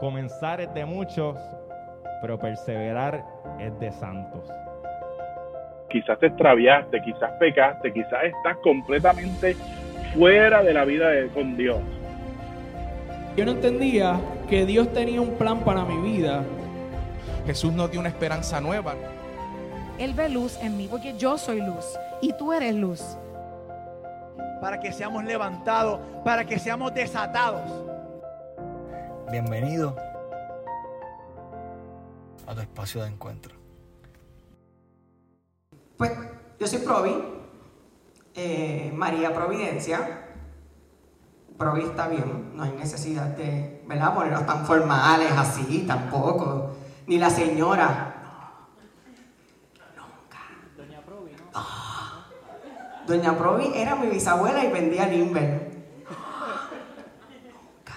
Comenzar es de muchos, pero perseverar es de santos. Quizás te extraviaste, quizás pecaste, quizás estás completamente fuera de la vida de, con Dios. Yo no entendía que Dios tenía un plan para mi vida. Jesús nos dio una esperanza nueva. Él ve luz en mí porque yo soy luz y tú eres luz. Para que seamos levantados, para que seamos desatados. Bienvenido a tu espacio de encuentro. Pues yo soy Provi, eh, María Providencia. Provi está bien, no hay necesidad de, ¿verdad? Ponernos tan formales así, tampoco. Ni la señora. No, nunca. Doña Provi, ¿no? Ah. Doña Provi era mi bisabuela y vendía Limber. Nunca.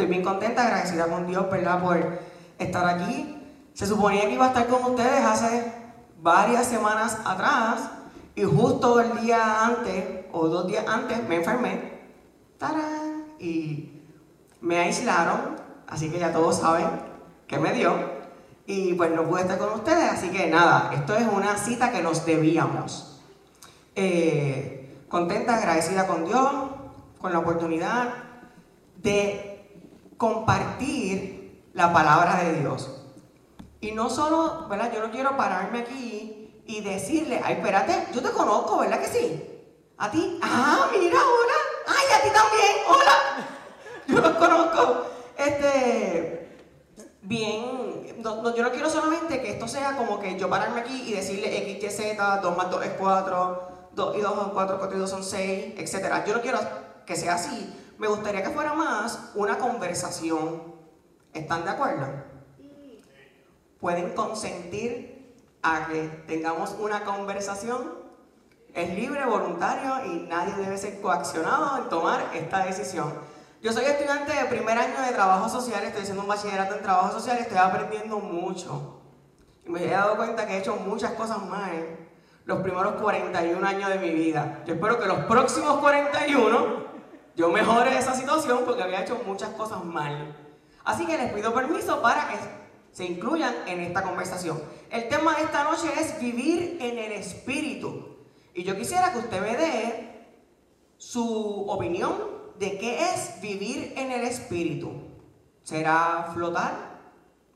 Estoy bien contenta, agradecida con Dios, ¿verdad? Por estar aquí. Se suponía que iba a estar con ustedes hace varias semanas atrás y justo el día antes o dos días antes me enfermé. ¡Tarán! Y me aislaron, así que ya todos saben que me dio. Y pues no pude estar con ustedes, así que nada, esto es una cita que nos debíamos. Eh, contenta, agradecida con Dios, con la oportunidad de compartir la palabra de Dios. Y no solo, ¿verdad? Yo no quiero pararme aquí y decirle, ay, espérate, yo te conozco, ¿verdad que sí? ¿A ti? Ah, mira, hola. Ay, a ti también, hola. Yo los conozco. Este, bien, no, yo no quiero solamente que esto sea como que yo pararme aquí y decirle X, Y, Z, 2 más 2 es 4, 2 y 2 son 4, 4 y 2 son 6, etc. Yo no quiero que sea así. Me gustaría que fuera más una conversación. ¿Están de acuerdo? pueden consentir a que tengamos una conversación. Es libre, voluntario y nadie debe ser coaccionado en tomar esta decisión. Yo soy estudiante de primer año de trabajo social, estoy haciendo un bachillerato en trabajo social, estoy aprendiendo mucho. Y me he dado cuenta que he hecho muchas cosas mal los primeros 41 años de mi vida. Yo espero que los próximos 41 yo mejore esa situación porque había hecho muchas cosas mal. Así que les pido permiso para que se incluyan en esta conversación. El tema de esta noche es vivir en el espíritu. Y yo quisiera que usted me dé su opinión de qué es vivir en el espíritu. ¿Será flotar?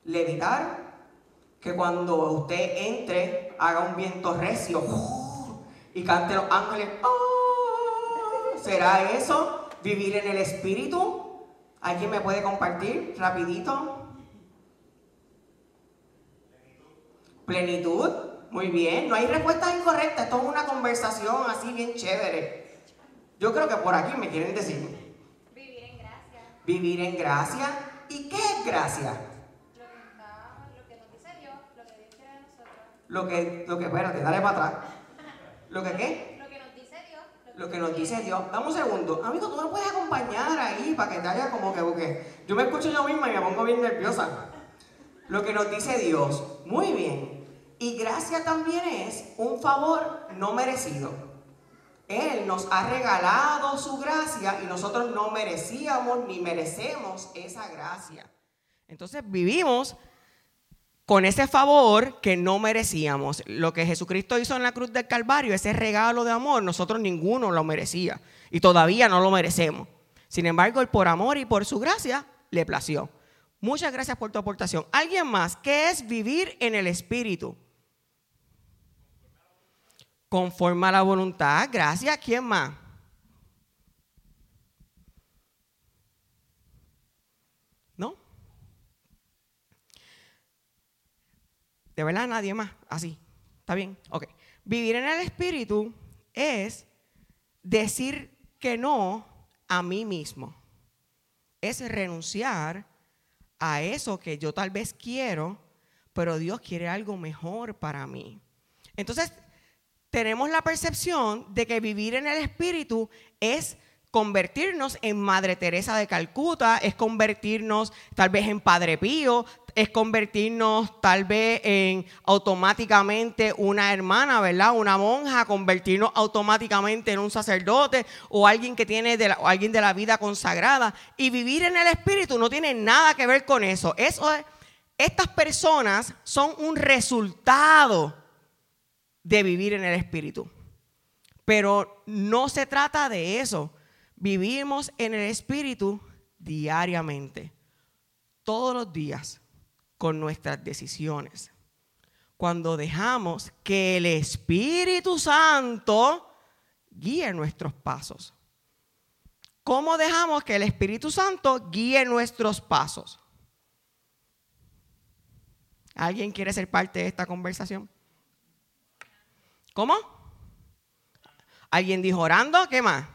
¿Levitar? Que cuando usted entre haga un viento recio y cante los ángeles. ¡ah! ¿Será eso? ¿Vivir en el espíritu? ¿Alguien me puede compartir rapidito? Plenitud, muy bien. No hay respuestas incorrectas, esto es una conversación así bien chévere. Yo creo que por aquí me quieren decir. Vivir en gracia. Vivir en gracia. ¿Y qué es gracia? Lo que, está, lo que nos dice Dios, lo que Dios quiere de nosotros. Lo que, lo que, espérate, dale para atrás. ¿Lo que qué? Lo que nos dice Dios. Lo que nos dice Dios. Dame un segundo. Amigo, tú me puedes acompañar ahí para que te haya como que, porque yo me escucho yo misma y me pongo bien nerviosa. Lo que nos dice Dios. Muy bien. Y gracia también es un favor no merecido. Él nos ha regalado su gracia y nosotros no merecíamos ni merecemos esa gracia. Entonces vivimos con ese favor que no merecíamos. Lo que Jesucristo hizo en la cruz del Calvario, ese regalo de amor, nosotros ninguno lo merecía y todavía no lo merecemos. Sin embargo, él por amor y por su gracia le plació. Muchas gracias por tu aportación. ¿Alguien más? ¿Qué es vivir en el Espíritu? Conforme a la voluntad. Gracias. ¿Quién más? ¿No? ¿De verdad nadie más? Así. ¿Está bien? Ok. Vivir en el Espíritu es decir que no a mí mismo. Es renunciar a eso que yo tal vez quiero, pero Dios quiere algo mejor para mí. Entonces, tenemos la percepción de que vivir en el Espíritu es convertirnos en Madre Teresa de Calcuta, es convertirnos tal vez en Padre Pío, es convertirnos tal vez en automáticamente una hermana, ¿verdad? Una monja, convertirnos automáticamente en un sacerdote o alguien que tiene de la, o alguien de la vida consagrada. Y vivir en el Espíritu no tiene nada que ver con eso. Eso es- estas personas son un resultado de vivir en el Espíritu. Pero no se trata de eso. Vivimos en el Espíritu diariamente, todos los días, con nuestras decisiones. Cuando dejamos que el Espíritu Santo guíe nuestros pasos. ¿Cómo dejamos que el Espíritu Santo guíe nuestros pasos? ¿Alguien quiere ser parte de esta conversación? ¿Cómo? ¿Alguien dijo orando? ¿Qué más?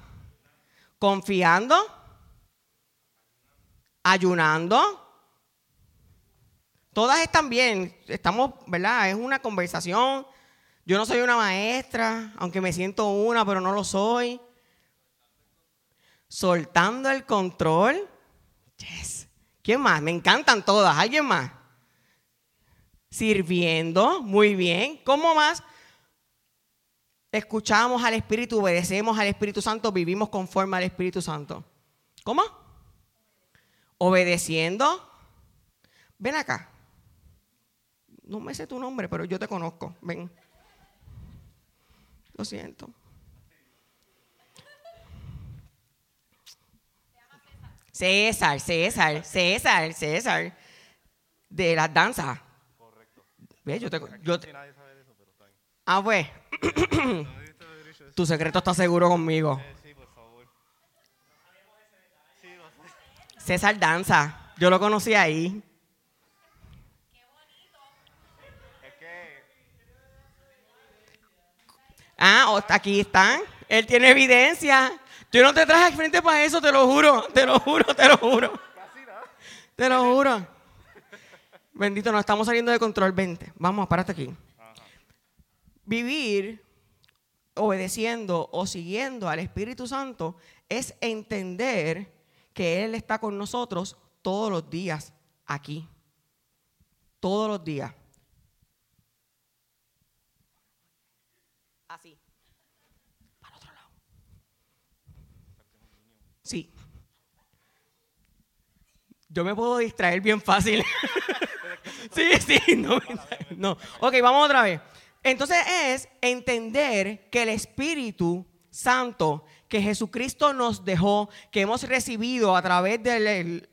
Confiando. Ayunando. Todas están bien. Estamos, ¿verdad? Es una conversación. Yo no soy una maestra, aunque me siento una, pero no lo soy. Soltando el control. Yes. ¿Quién más? Me encantan todas. ¿Alguien más? Sirviendo. Muy bien. ¿Cómo más? escuchamos al Espíritu, obedecemos al Espíritu Santo, vivimos conforme al Espíritu Santo. ¿Cómo? Obedeciendo. Ven acá. No me sé tu nombre, pero yo te conozco. Ven. Lo siento. César, César, César, César. De las danzas. Correcto. Yo te, yo te- Ah, pues. tu secreto está seguro conmigo. César danza. Yo lo conocí ahí. Ah, aquí están. Él tiene evidencia. Yo no te traje al frente para eso, te lo juro. Te lo juro, te lo juro. Te lo juro. Bendito, nos estamos saliendo de control. Vente. Vamos, párate aquí vivir obedeciendo o siguiendo al Espíritu Santo es entender que Él está con nosotros todos los días aquí. Todos los días. Así. Para otro lado. Sí. Yo me puedo distraer bien fácil. sí, sí, no, no. Ok, vamos otra vez. Entonces es entender que el Espíritu Santo que Jesucristo nos dejó, que hemos recibido a través del el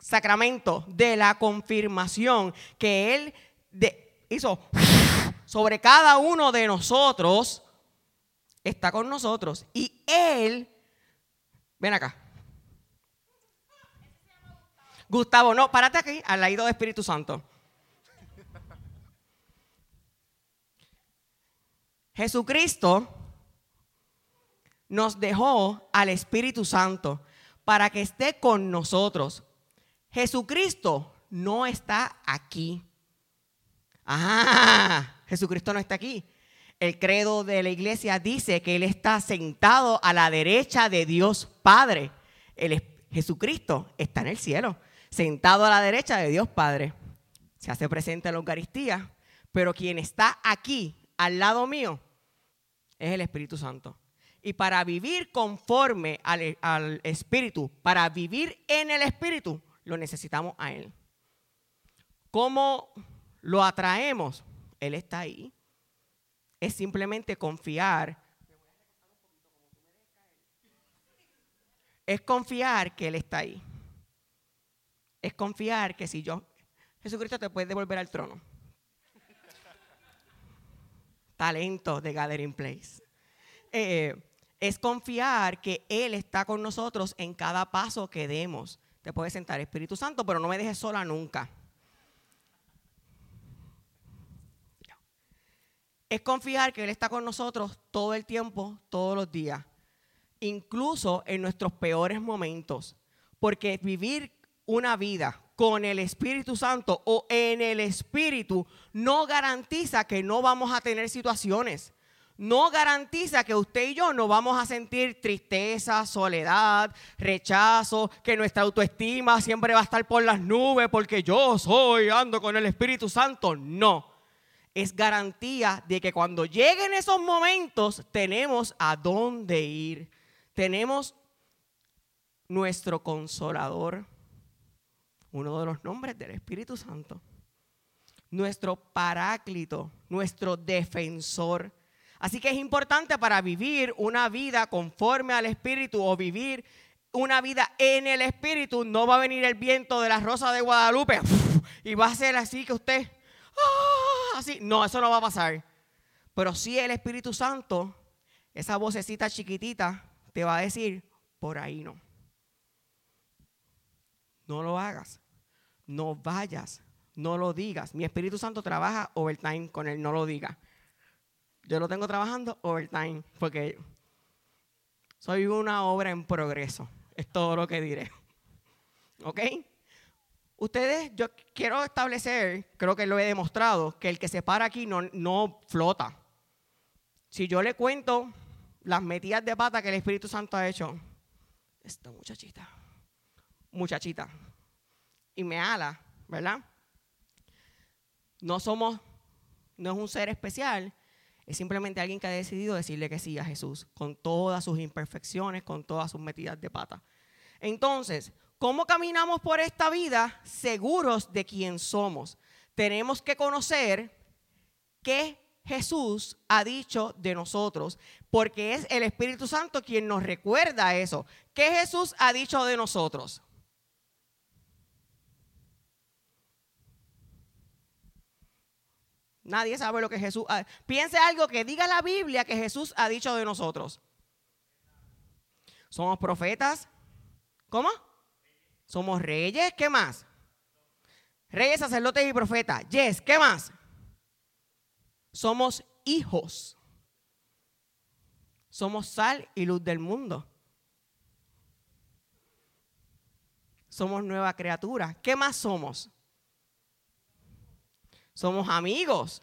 sacramento de la confirmación que Él hizo sobre cada uno de nosotros, está con nosotros. Y Él, ven acá. Gustavo, no, párate aquí, al lado de Espíritu Santo. Jesucristo nos dejó al Espíritu Santo para que esté con nosotros. Jesucristo no está aquí. Ah, Jesucristo no está aquí. El credo de la iglesia dice que Él está sentado a la derecha de Dios Padre. El es- Jesucristo está en el cielo, sentado a la derecha de Dios Padre. Se hace presente en la Eucaristía, pero quien está aquí, al lado mío, es el Espíritu Santo. Y para vivir conforme al, al Espíritu, para vivir en el Espíritu, lo necesitamos a Él. ¿Cómo lo atraemos? Él está ahí. Es simplemente confiar. Es confiar que Él está ahí. Es confiar que si yo, Jesucristo te puede devolver al trono. Talento de Gathering Place. Eh, es confiar que Él está con nosotros en cada paso que demos. Te puedes sentar, Espíritu Santo, pero no me dejes sola nunca. Es confiar que Él está con nosotros todo el tiempo, todos los días, incluso en nuestros peores momentos. Porque vivir una vida con el Espíritu Santo o en el Espíritu no garantiza que no vamos a tener situaciones. no garantiza que usted y yo no vamos a sentir tristeza, soledad, rechazo, que nuestra autoestima siempre va a estar por las nubes porque yo soy, ando con el Espíritu Santo. No. Es garantía de que cuando lleguen esos momentos tenemos a dónde ir. Tenemos nuestro consolador, uno de los nombres del Espíritu Santo. Nuestro paráclito, nuestro defensor Así que es importante para vivir una vida conforme al Espíritu o vivir una vida en el Espíritu, no va a venir el viento de la rosa de Guadalupe y va a ser así que usted, ¡ah! así, no, eso no va a pasar. Pero sí el Espíritu Santo, esa vocecita chiquitita, te va a decir, por ahí no. No lo hagas, no vayas, no lo digas. Mi Espíritu Santo trabaja overtime con él, no lo diga. Yo lo tengo trabajando overtime porque soy una obra en progreso. Es todo lo que diré. ¿Ok? Ustedes, yo quiero establecer, creo que lo he demostrado, que el que se para aquí no, no flota. Si yo le cuento las metidas de pata que el Espíritu Santo ha hecho, esta muchachita, muchachita, y me ala, ¿verdad? No somos, no es un ser especial, es simplemente alguien que ha decidido decirle que sí a Jesús, con todas sus imperfecciones, con todas sus metidas de pata. Entonces, ¿cómo caminamos por esta vida seguros de quién somos? Tenemos que conocer qué Jesús ha dicho de nosotros, porque es el Espíritu Santo quien nos recuerda eso. ¿Qué Jesús ha dicho de nosotros? Nadie sabe lo que Jesús ha Piense algo que diga la Biblia que Jesús ha dicho de nosotros. Somos profetas. ¿Cómo? Somos reyes. ¿Qué más? Reyes, sacerdotes y profetas. Yes. ¿Qué más? Somos hijos. Somos sal y luz del mundo. Somos nueva criatura. ¿Qué más somos? Somos amigos.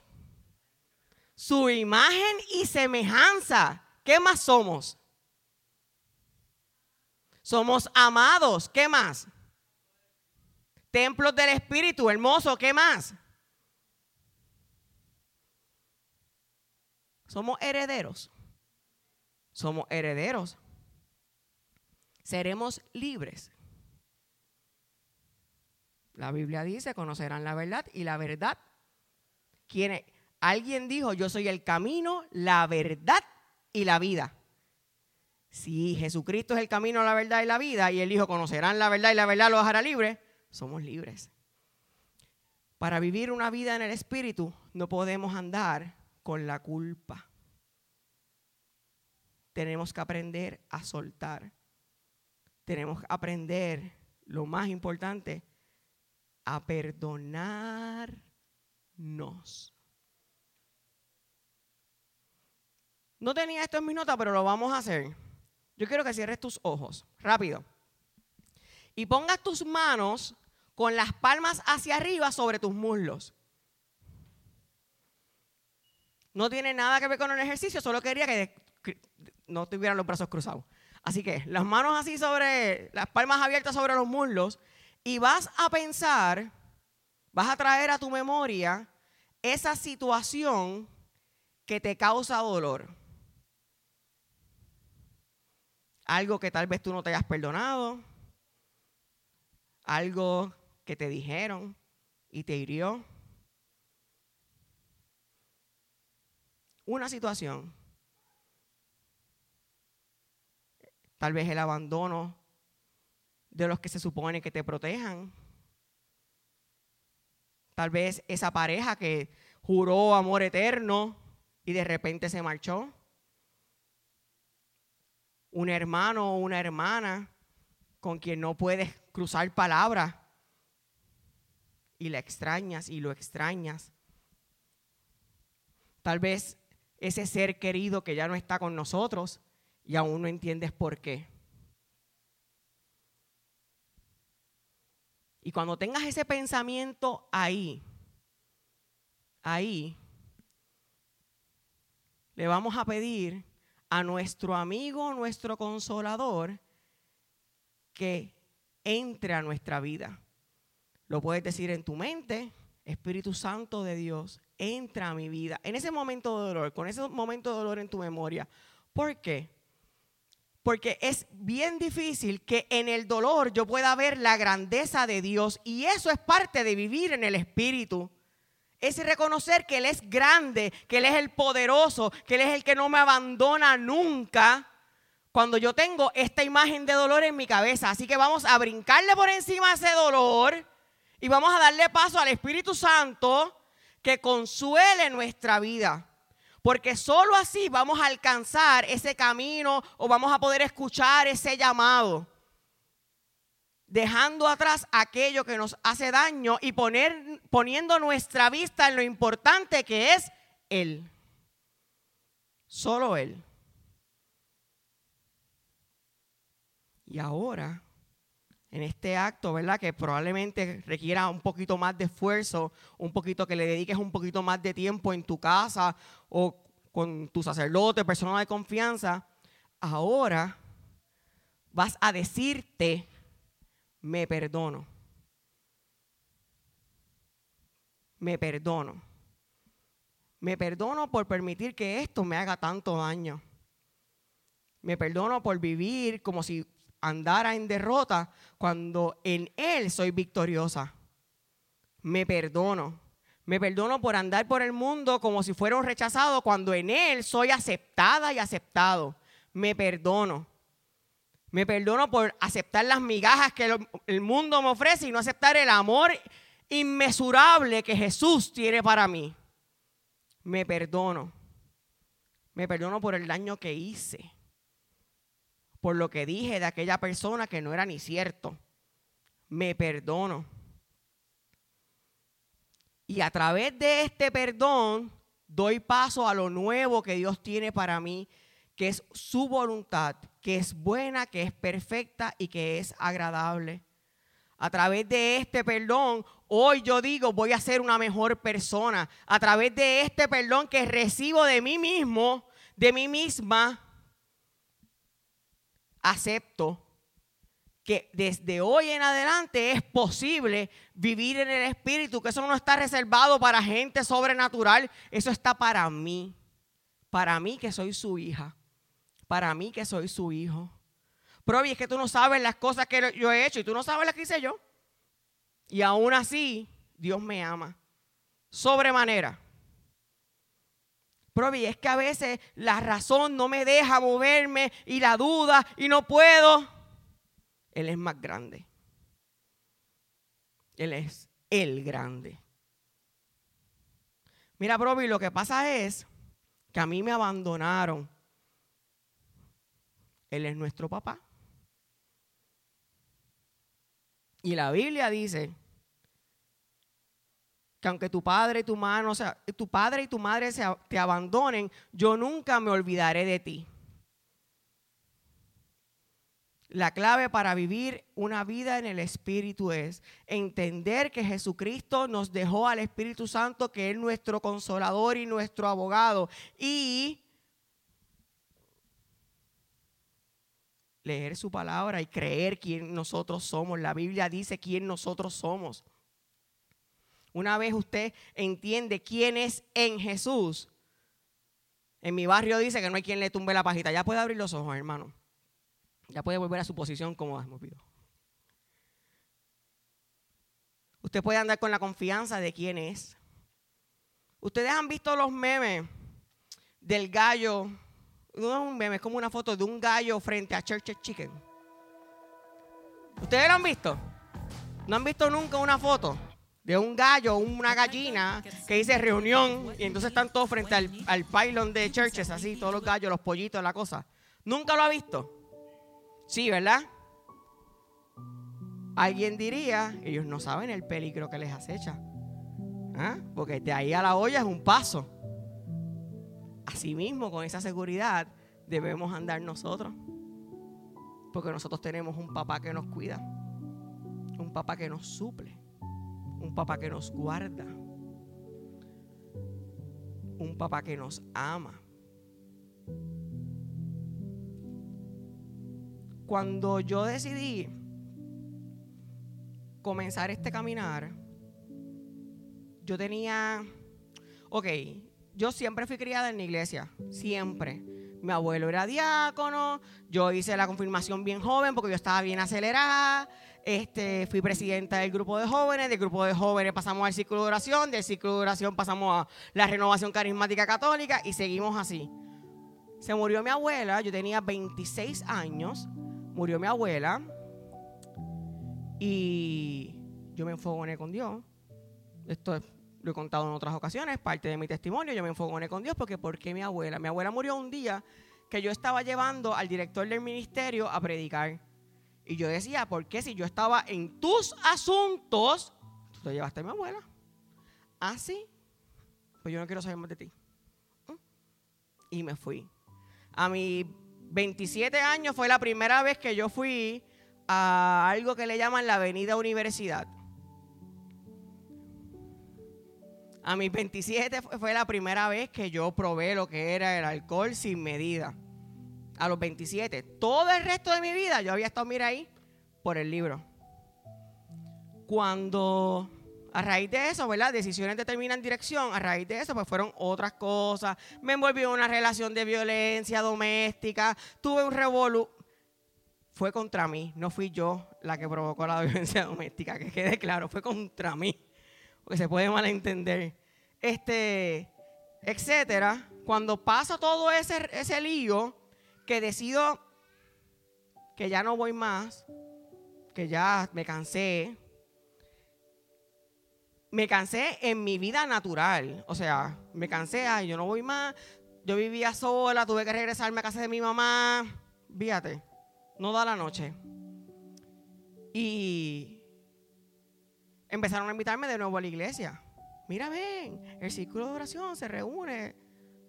Su imagen y semejanza. ¿Qué más somos? Somos amados. ¿Qué más? Templos del Espíritu, hermoso. ¿Qué más? Somos herederos. Somos herederos. Seremos libres. La Biblia dice, conocerán la verdad y la verdad alguien dijo, yo soy el camino, la verdad y la vida. Si Jesucristo es el camino, la verdad y la vida, y Él dijo, conocerán la verdad y la verdad los hará libre, somos libres. Para vivir una vida en el Espíritu no podemos andar con la culpa. Tenemos que aprender a soltar. Tenemos que aprender, lo más importante, a perdonar nos. No tenía esto en mis notas, pero lo vamos a hacer. Yo quiero que cierres tus ojos, rápido. Y pongas tus manos con las palmas hacia arriba sobre tus muslos. No tiene nada que ver con el ejercicio, solo quería que no tuvieran los brazos cruzados. Así que las manos así sobre, las palmas abiertas sobre los muslos y vas a pensar, vas a traer a tu memoria esa situación que te causa dolor. Algo que tal vez tú no te hayas perdonado. Algo que te dijeron y te hirió. Una situación. Tal vez el abandono de los que se supone que te protejan. Tal vez esa pareja que juró amor eterno y de repente se marchó. Un hermano o una hermana con quien no puedes cruzar palabras y la extrañas y lo extrañas. Tal vez ese ser querido que ya no está con nosotros y aún no entiendes por qué. Y cuando tengas ese pensamiento ahí, ahí, le vamos a pedir a nuestro amigo, nuestro consolador, que entre a nuestra vida. Lo puedes decir en tu mente, Espíritu Santo de Dios, entra a mi vida. En ese momento de dolor, con ese momento de dolor en tu memoria. ¿Por qué? Porque es bien difícil que en el dolor yo pueda ver la grandeza de Dios y eso es parte de vivir en el Espíritu. Es reconocer que Él es grande, que Él es el poderoso, que Él es el que no me abandona nunca cuando yo tengo esta imagen de dolor en mi cabeza. Así que vamos a brincarle por encima ese dolor y vamos a darle paso al Espíritu Santo que consuele nuestra vida. Porque solo así vamos a alcanzar ese camino o vamos a poder escuchar ese llamado. Dejando atrás aquello que nos hace daño y poniendo nuestra vista en lo importante que es Él. Solo Él. Y ahora, en este acto, ¿verdad? Que probablemente requiera un poquito más de esfuerzo, un poquito que le dediques un poquito más de tiempo en tu casa o con tu sacerdote, persona de confianza. Ahora vas a decirte, me perdono. Me perdono. Me perdono por permitir que esto me haga tanto daño. Me perdono por vivir como si andara en derrota cuando en Él soy victoriosa. Me perdono. Me perdono por andar por el mundo como si fuera un rechazado cuando en Él soy aceptada y aceptado. Me perdono. Me perdono por aceptar las migajas que el mundo me ofrece y no aceptar el amor inmesurable que Jesús tiene para mí. Me perdono. Me perdono por el daño que hice por lo que dije de aquella persona que no era ni cierto. Me perdono. Y a través de este perdón doy paso a lo nuevo que Dios tiene para mí, que es su voluntad, que es buena, que es perfecta y que es agradable. A través de este perdón, hoy yo digo, voy a ser una mejor persona. A través de este perdón que recibo de mí mismo, de mí misma, acepto que desde hoy en adelante es posible vivir en el Espíritu, que eso no está reservado para gente sobrenatural, eso está para mí, para mí que soy su hija, para mí que soy su hijo. Pero es que tú no sabes las cosas que yo he hecho y tú no sabes las que hice yo. Y aún así, Dios me ama. Sobremanera. Provi, es que a veces la razón no me deja moverme y la duda y no puedo. Él es más grande. Él es el grande. Mira, Provi, lo que pasa es que a mí me abandonaron. Él es nuestro papá. Y la Biblia dice que aunque tu padre y tu, mano, sea, tu padre y tu madre se, te abandonen, yo nunca me olvidaré de ti. La clave para vivir una vida en el Espíritu es entender que Jesucristo nos dejó al Espíritu Santo, que es nuestro consolador y nuestro abogado, y leer su palabra y creer quién nosotros somos. La Biblia dice quién nosotros somos. Una vez usted entiende quién es en Jesús, en mi barrio dice que no hay quien le tumbe la pajita. Ya puede abrir los ojos, hermano. Ya puede volver a su posición como hemos visto. Usted puede andar con la confianza de quién es. Ustedes han visto los memes del gallo. No es un meme, es como una foto de un gallo frente a Church Chicken. ¿Ustedes lo han visto? ¿No han visto nunca una foto? de un gallo, una gallina, que dice reunión, y entonces están todos frente al, al pylon de churches, así, todos los gallos, los pollitos, la cosa. ¿Nunca lo ha visto? Sí, ¿verdad? Alguien diría, ellos no saben el peligro que les acecha. ¿Ah? Porque de ahí a la olla es un paso. Asimismo, con esa seguridad, debemos andar nosotros. Porque nosotros tenemos un papá que nos cuida. Un papá que nos suple un papá que nos guarda, un papá que nos ama, Cuando yo decidí comenzar este caminar, yo tenía, ok, yo siempre fui criada en la iglesia, siempre. Mi abuelo era diácono, yo hice la confirmación bien joven porque yo estaba bien acelerada. Este, fui presidenta del grupo de jóvenes, del grupo de jóvenes pasamos al círculo de oración, del círculo de oración pasamos a la renovación carismática católica y seguimos así. Se murió mi abuela, yo tenía 26 años, murió mi abuela y yo me enfogoné con Dios. Esto es- lo he contado en otras ocasiones, parte de mi testimonio, yo me enfogoné con Dios porque ¿por qué mi abuela? Mi abuela murió un día que yo estaba llevando al director del ministerio a predicar. Y yo decía, ¿por qué si yo estaba en tus asuntos, tú te llevaste a mi abuela? ¿Ah, sí? Pues yo no quiero saber más de ti. ¿Mm? Y me fui. A mis 27 años fue la primera vez que yo fui a algo que le llaman la Avenida Universidad. A mis 27 fue- la primera vez que yo probé lo que era el alcohol sin medida. A los 27. Todo el resto de mi vida yo había estado, mira ahí, por el libro. Cuando, a raíz de eso, ¿verdad? Decisiones determinan dirección. A raíz de eso, pues fueron otras cosas. Me envolví en una relación de violencia doméstica. Tuve un revolu. Fue contra mí. No fui yo la que provocó la violencia doméstica. Que quede claro, fue contra mí porque se puede malentender, este, etcétera. Cuando pasa todo ese, ese lío, que decido que ya no voy más, que ya me cansé, me cansé en mi vida natural, o sea, me cansé, ay, yo no voy más, yo vivía sola, tuve que regresarme a casa de mi mamá, fíjate, no da la noche. Y empezaron a invitarme de nuevo a la iglesia. Mira, ven, el círculo de oración se reúne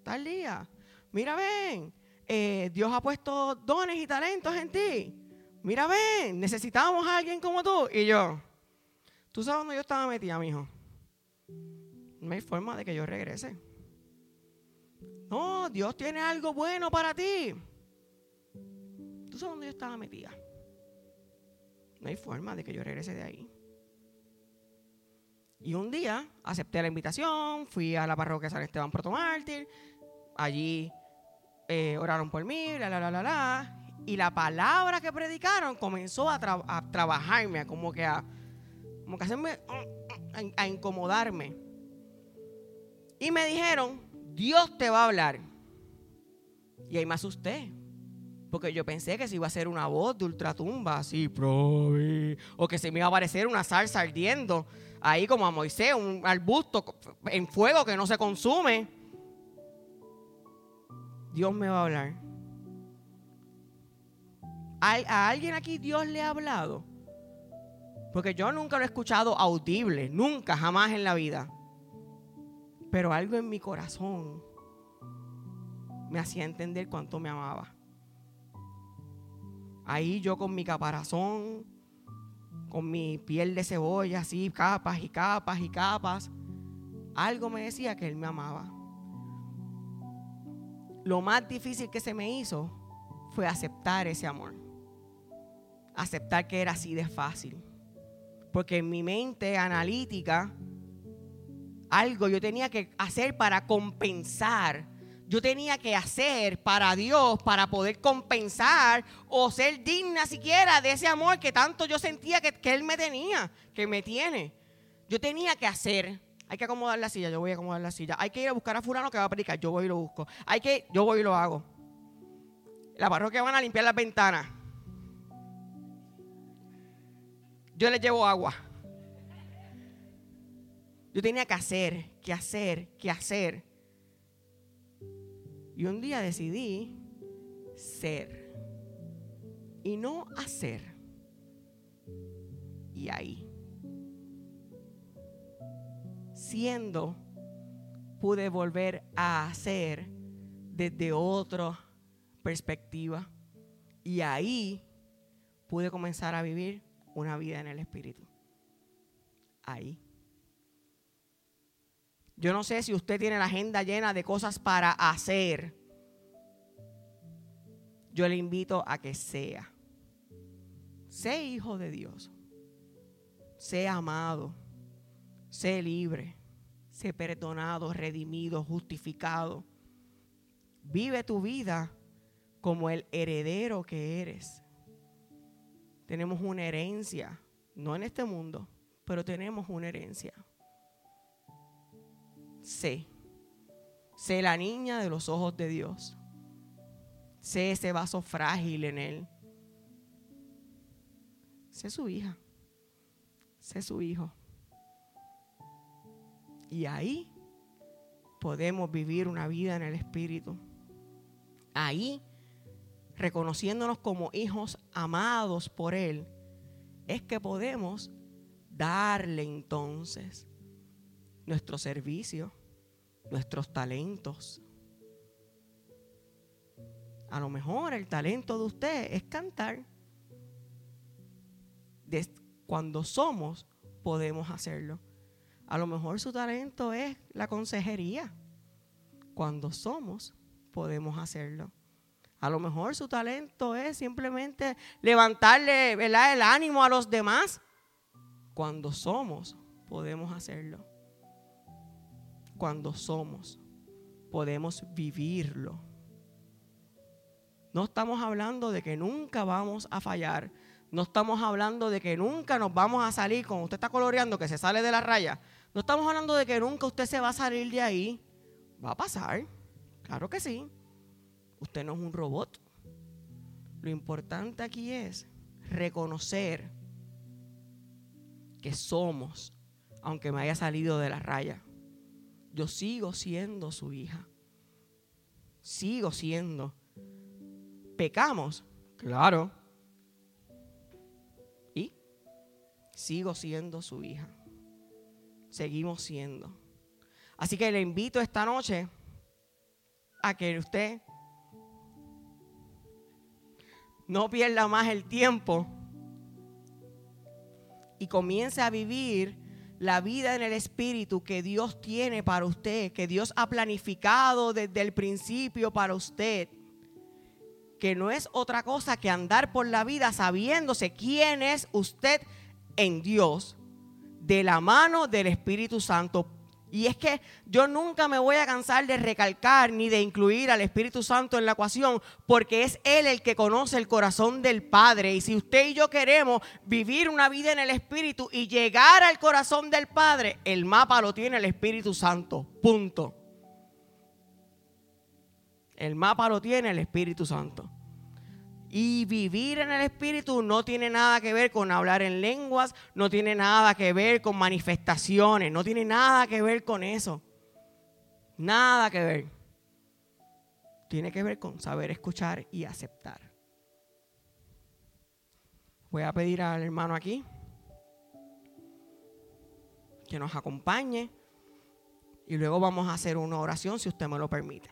tal día. Mira, ven, eh, Dios ha puesto dones y talentos en ti. Mira, ven, necesitamos a alguien como tú. Y yo, ¿tú sabes dónde yo estaba metida, mijo? No hay forma de que yo regrese. No, Dios tiene algo bueno para ti. ¿Tú sabes dónde yo estaba metida? No hay forma de que yo regrese de ahí. Y un día acepté la invitación, fui a la parroquia San Esteban Protomártir, allí eh, oraron por mí, la, la, la, la, la. Y la palabra que predicaron comenzó a, tra- a trabajarme, como que a, como que hacerme, a, incomodarme. Y me dijeron, Dios te va a hablar. Y ahí me asusté. Porque yo pensé que se iba a ser una voz de ultratumba, así, o que se me iba a aparecer una salsa ardiendo, ahí como a Moisés, un arbusto en fuego que no se consume. Dios me va a hablar. ¿A, a alguien aquí Dios le ha hablado? Porque yo nunca lo he escuchado audible, nunca, jamás en la vida. Pero algo en mi corazón me hacía entender cuánto me amaba. Ahí yo con mi caparazón, con mi piel de cebolla, así, capas y capas y capas, algo me decía que él me amaba. Lo más difícil que se me hizo fue aceptar ese amor. Aceptar que era así de fácil. Porque en mi mente analítica, algo yo tenía que hacer para compensar yo tenía que hacer para Dios para poder compensar o ser digna siquiera de ese amor que tanto yo sentía que, que Él me tenía, que me tiene. Yo tenía que hacer. Hay que acomodar la silla, yo voy a acomodar la silla. Hay que ir a buscar a fulano que va a predicar, yo voy y lo busco. Hay que, yo voy y lo hago. La parroquia van a limpiar las ventanas. Yo les llevo agua. Yo tenía que hacer, que hacer, que hacer. Y un día decidí ser y no hacer. Y ahí, siendo, pude volver a hacer desde otra perspectiva. Y ahí pude comenzar a vivir una vida en el Espíritu. Ahí. Yo no sé si usted tiene la agenda llena de cosas para hacer. yo le invito a que sea. Sé hijo de Dios. Sé amado. Sé libre. Sé perdonado, redimido, justificado. Vive tu vida como el heredero que eres. Tenemos una herencia, no en este mundo, pero tenemos una herencia. Sé, sé la niña de los ojos de Dios. Sé ese vaso frágil en él. Sé su hija. Sé su hijo. Y ahí podemos vivir una vida en el Espíritu. Ahí, reconociéndonos como hijos amados por Él, es que podemos darle entonces nuestro servicio, nuestros talentos. A lo mejor el talento de usted es cantar. Cuando somos, podemos hacerlo. A lo mejor su talento es la consejería. Cuando somos, podemos hacerlo. A lo mejor su talento es simplemente levantarle el ánimo a los demás. Cuando somos, podemos hacerlo. Cuando somos, podemos vivirlo. No estamos hablando de que nunca vamos a fallar. No estamos hablando de que nunca nos vamos a salir, como usted está coloreando, que se sale de la raya. No estamos hablando de que nunca usted se va a salir de ahí. Va a pasar. Claro que sí. Usted no es un robot. Lo importante aquí es reconocer que somos, aunque me haya salido de la raya. Yo sigo siendo su hija. Sigo siendo. ¿Pecamos? Claro. ¿Y? Sigo siendo su hija. Seguimos siendo. Así que le invito esta noche a que usted no pierda más el tiempo y comience a vivir la vida en el Espíritu que Dios tiene para usted, que Dios ha planificado desde el principio para usted, que no es otra cosa que andar por la vida sabiéndose quién es usted en Dios, de la mano del Espíritu Santo. Y es que yo nunca me voy a cansar de recalcar ni de incluir al Espíritu Santo en la ecuación, porque es Él el que conoce el corazón del Padre. Y si usted y yo queremos vivir una vida en el Espíritu y llegar al corazón del Padre, el mapa lo tiene el Espíritu Santo. Punto. El mapa lo tiene el Espíritu Santo. Y vivir en el Espíritu no tiene nada que ver con hablar en lenguas, no tiene nada que ver con manifestaciones, no tiene nada que ver con eso. Nada que ver. Tiene que ver con saber escuchar y aceptar. Voy a pedir al hermano aquí que nos acompañe y luego vamos a hacer una oración si usted me lo permite.